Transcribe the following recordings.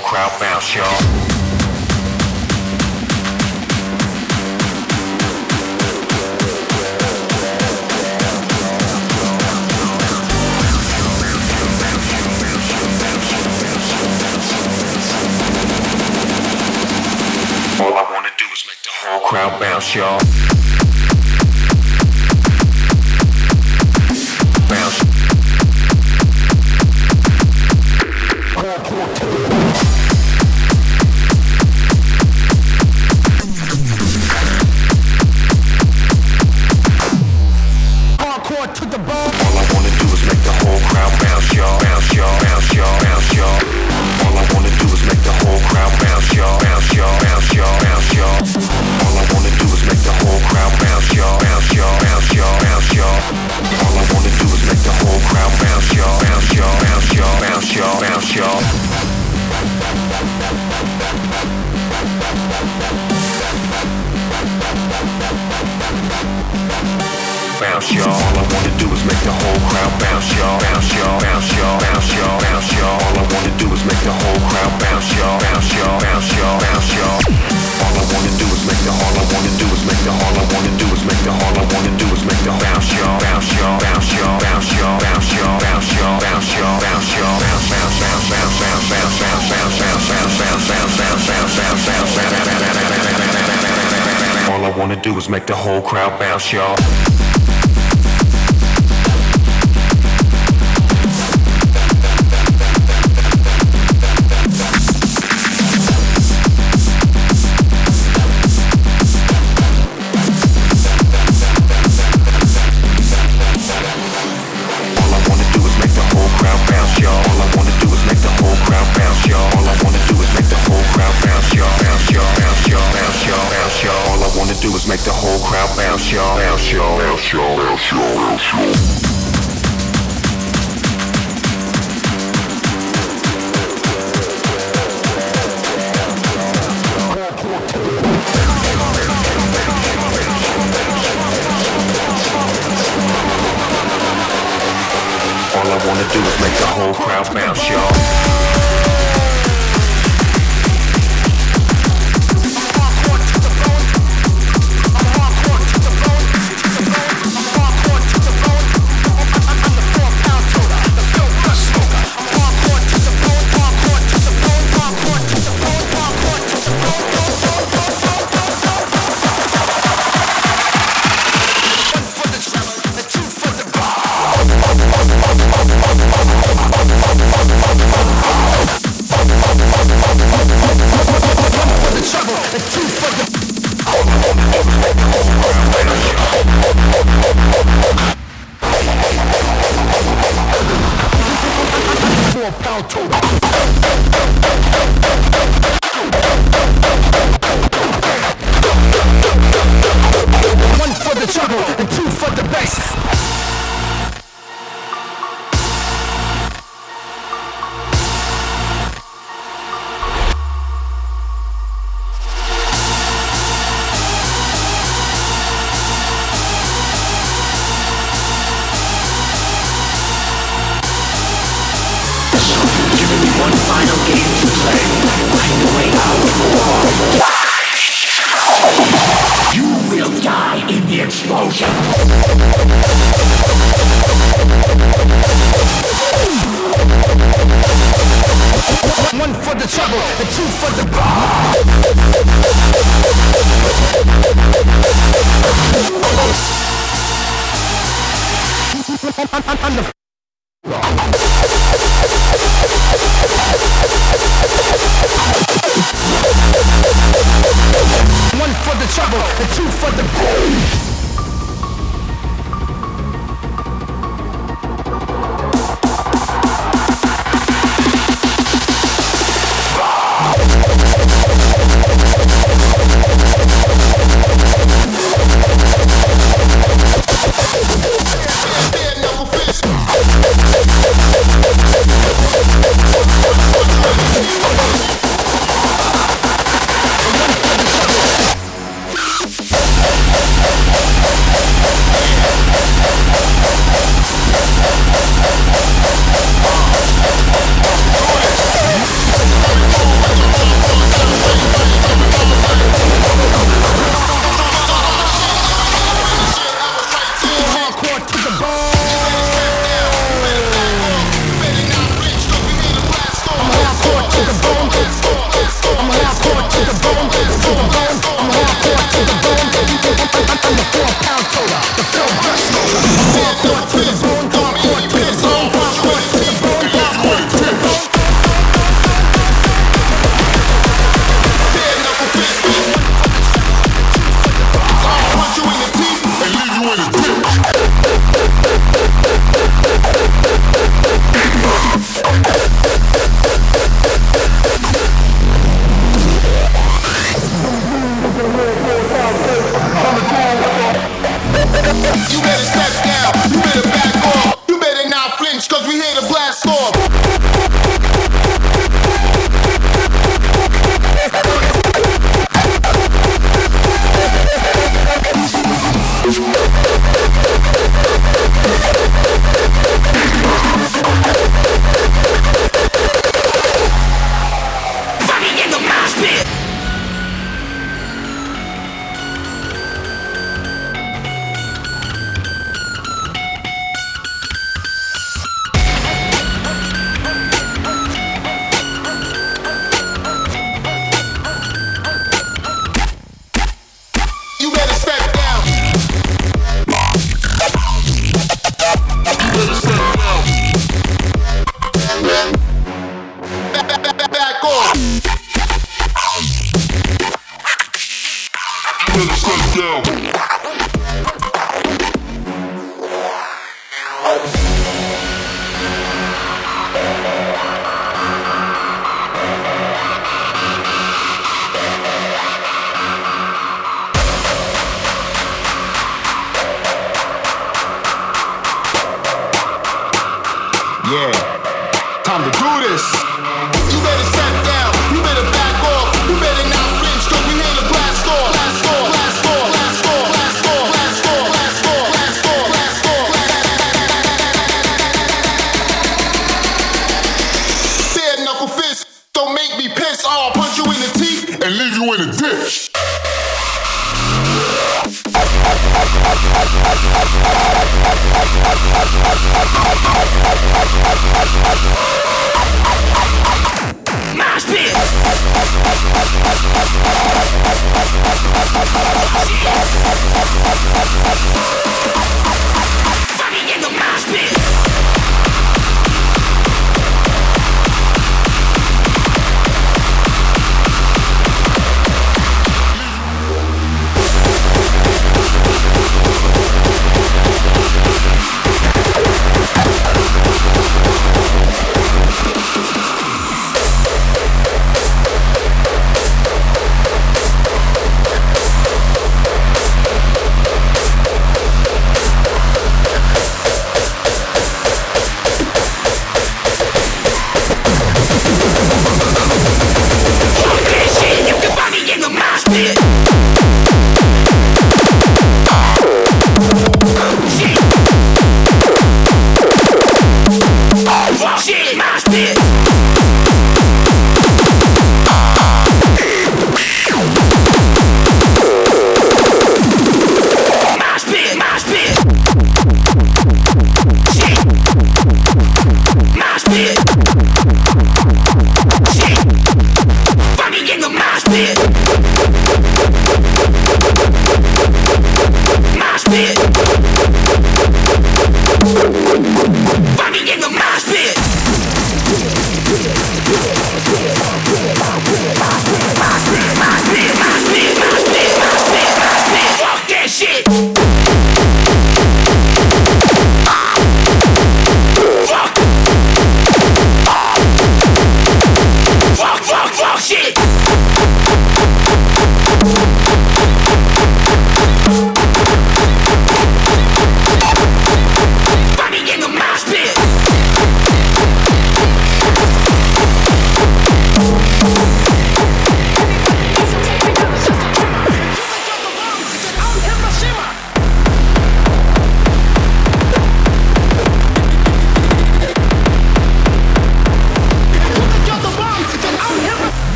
whole crowd bounce, y'all. crowd bounce, y'all. wanna do is make the whole crowd bounce, y'all. All I wanna do is make the whole crowd bounce, y'all.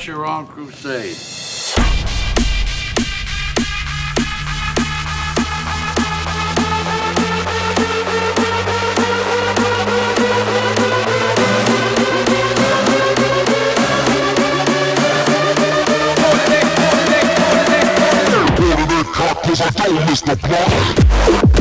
out your own crusade. I don't miss the plot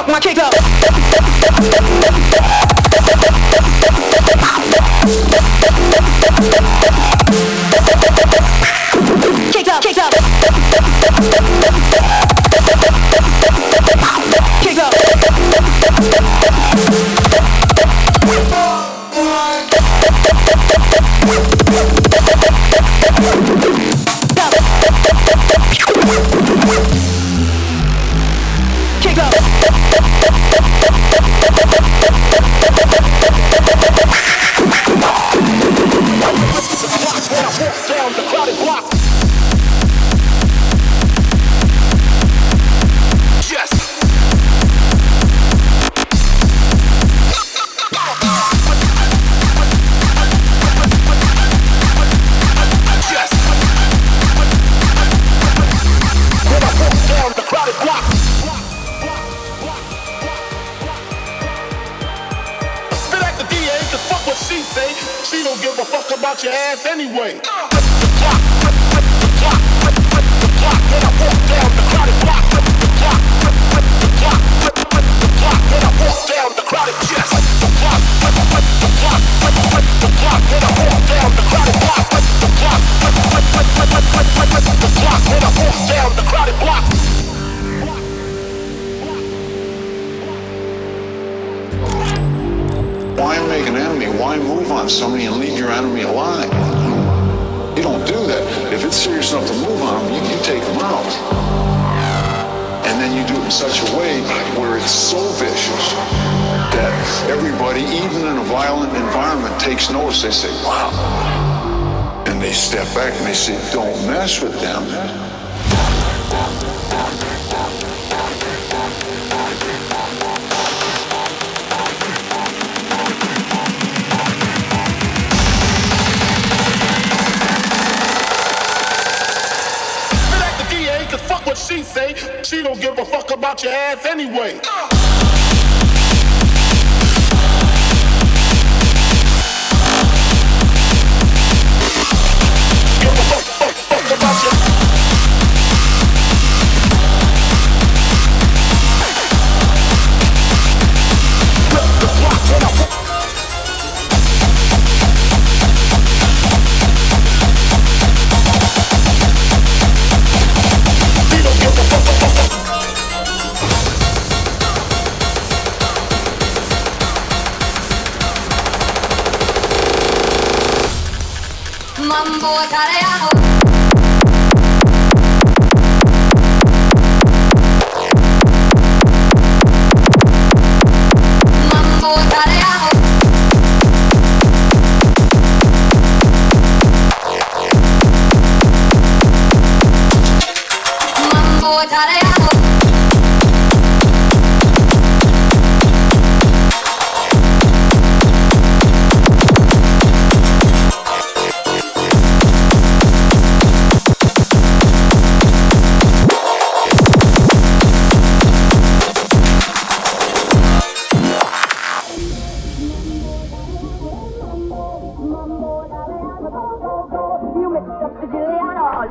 fuck my cake up. such a way where it's so vicious that everybody, even in a violent environment, takes notice. They say, wow. And they step back and they say, don't mess with them say. She don't give a fuck about your ass anyway. Uh.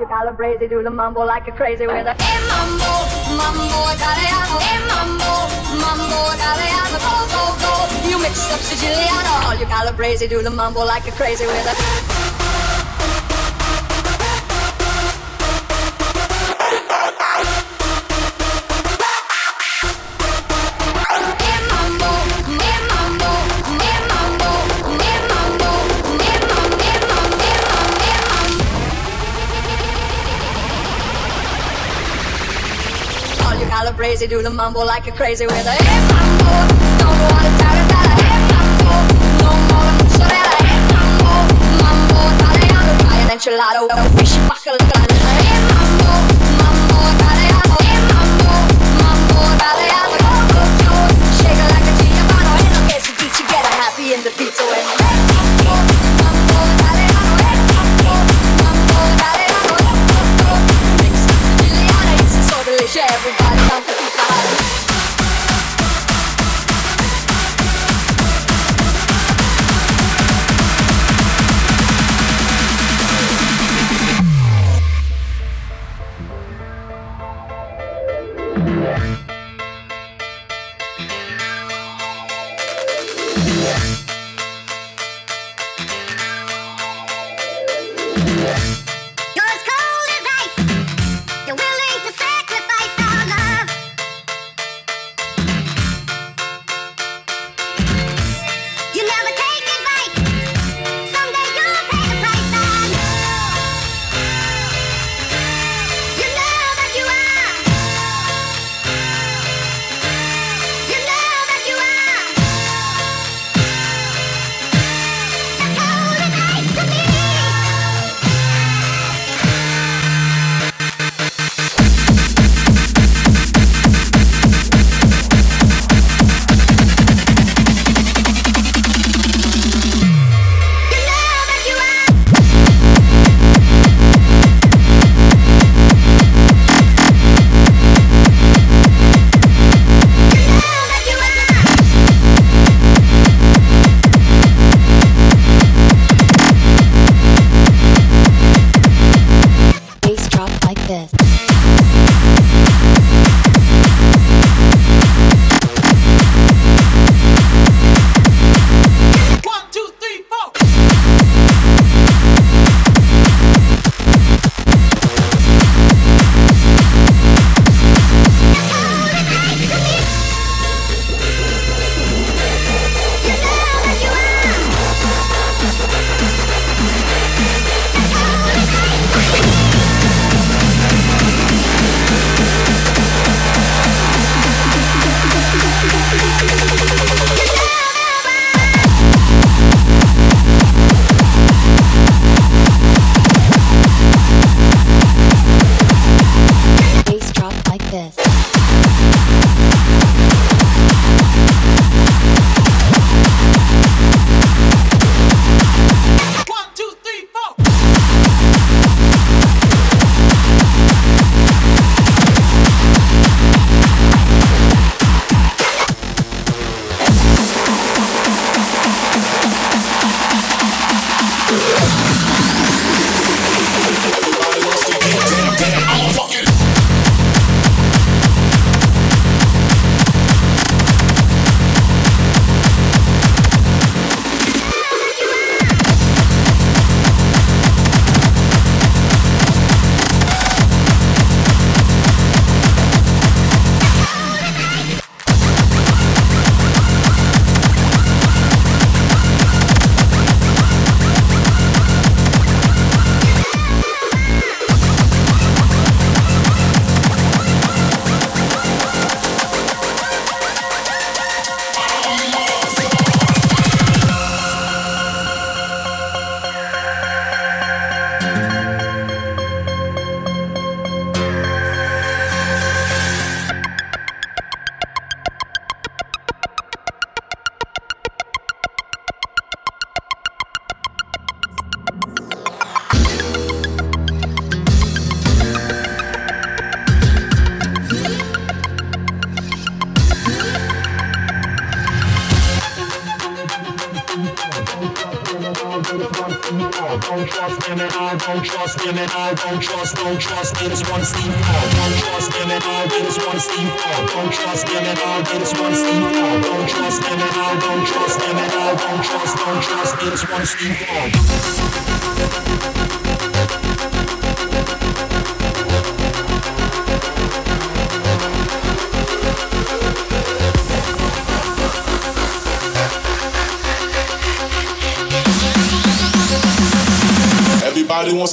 Do the mambo like a crazy with a hey mambo, mambo italiano, hey mambo, mambo italiano, go go go. You mix up Siciliano, all you calabrese do the mambo like a crazy with a. crazy, do the mambo like a crazy with a hey mambo, don't go on a tarantella, hey mambo, no more mozzarella, hey mambo, mambo italiano, fai un enchilado, fishy bacalao, hey mambo,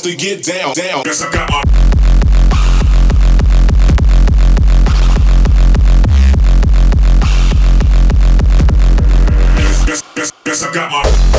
to get down, down. Guess I got my. Guess, guess, guess I got my.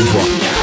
衣服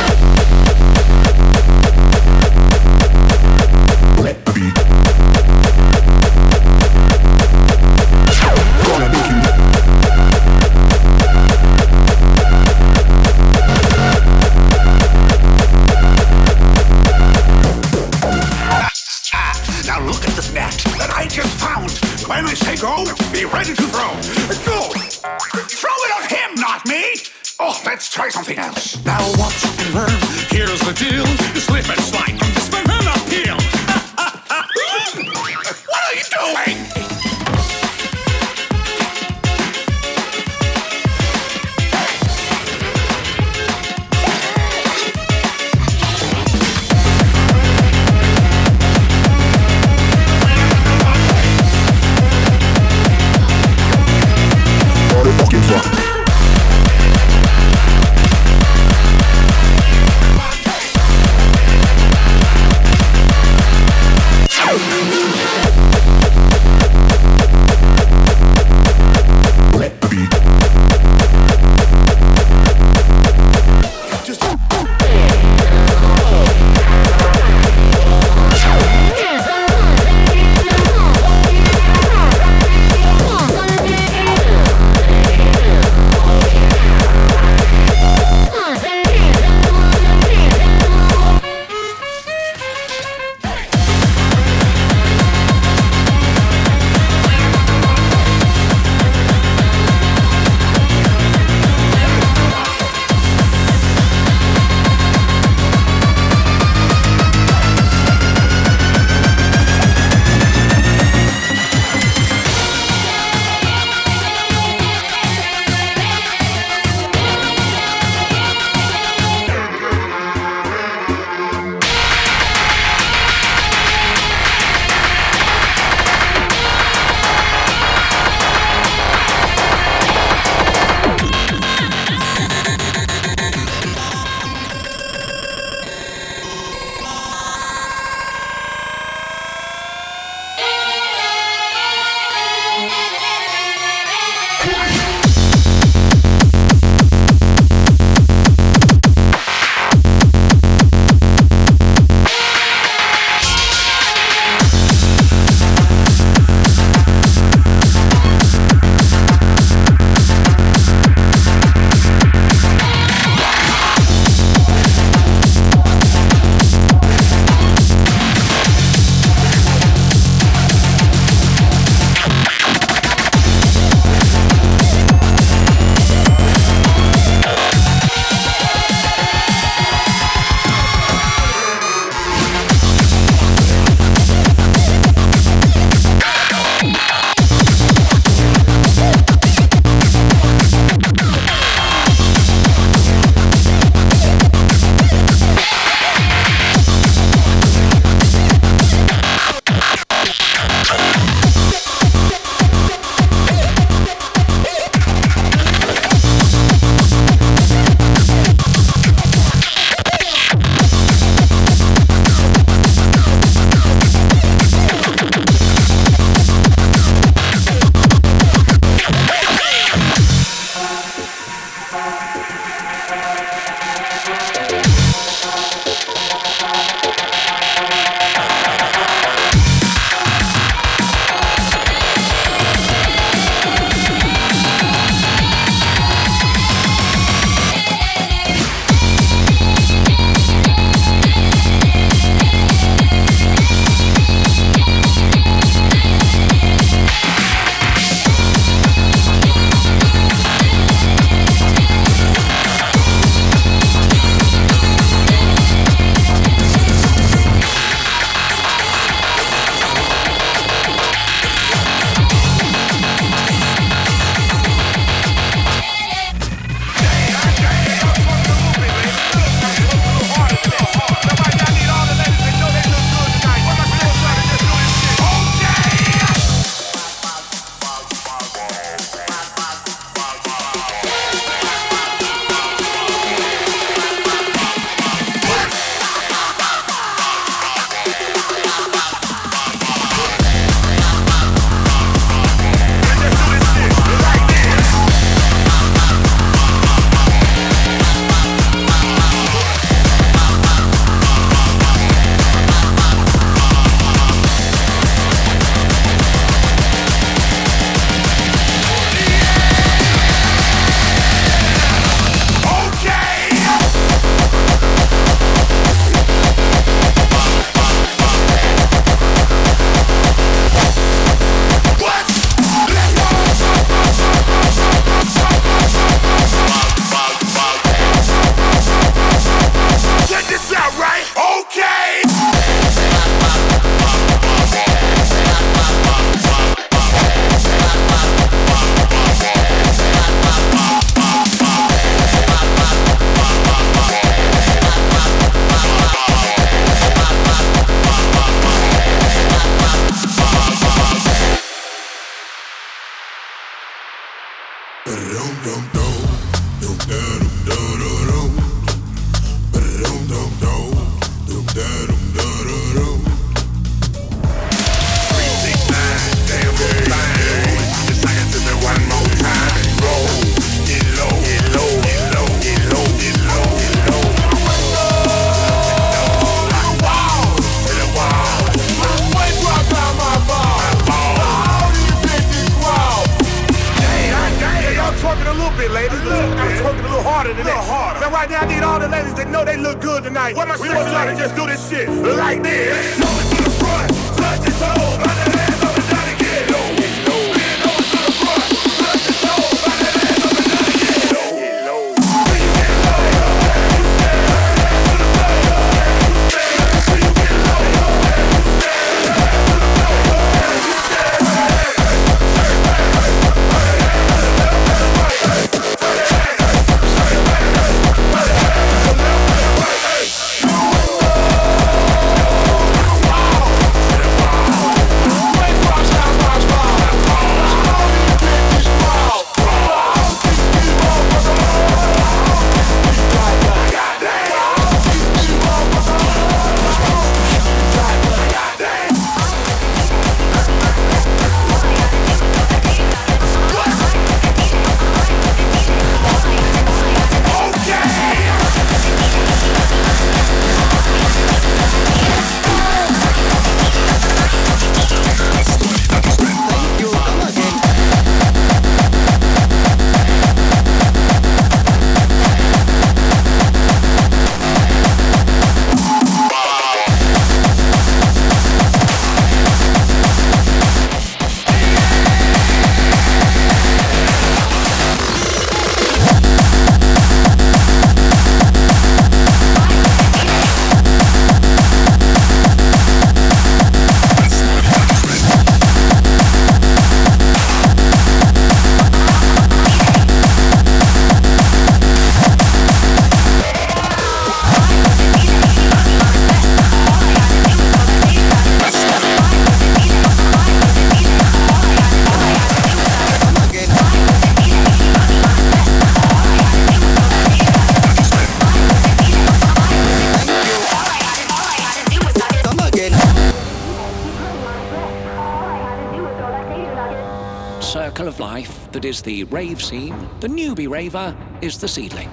is the rave scene, the newbie raver is the seedling.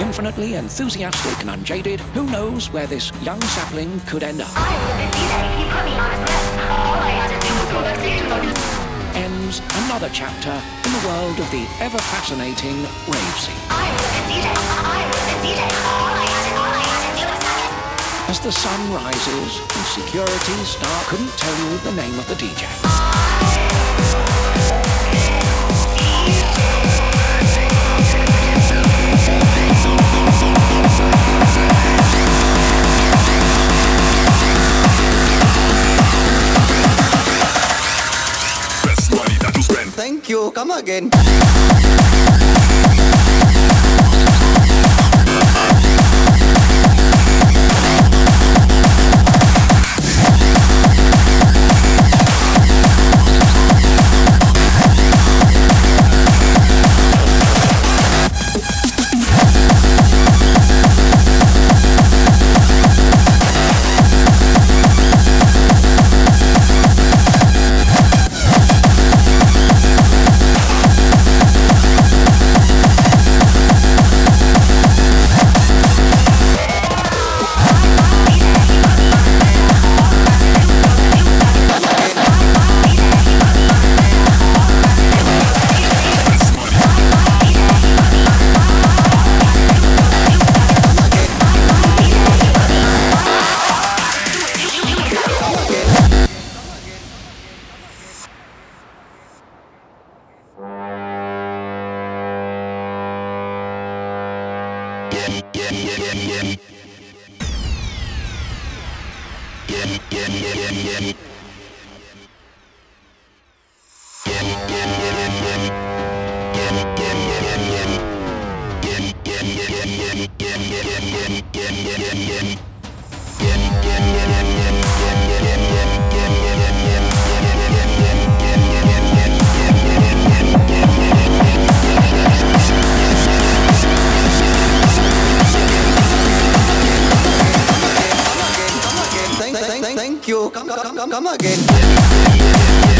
Infinitely enthusiastic and unjaded, who knows where this young sapling could end up? Ends another chapter in the world of the ever fascinating rave scene. As the sun rises and security start couldn't tell you the name of the DJ. Best money that you spend. Thank you. Come again. Come, come, come, again.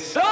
Disorder!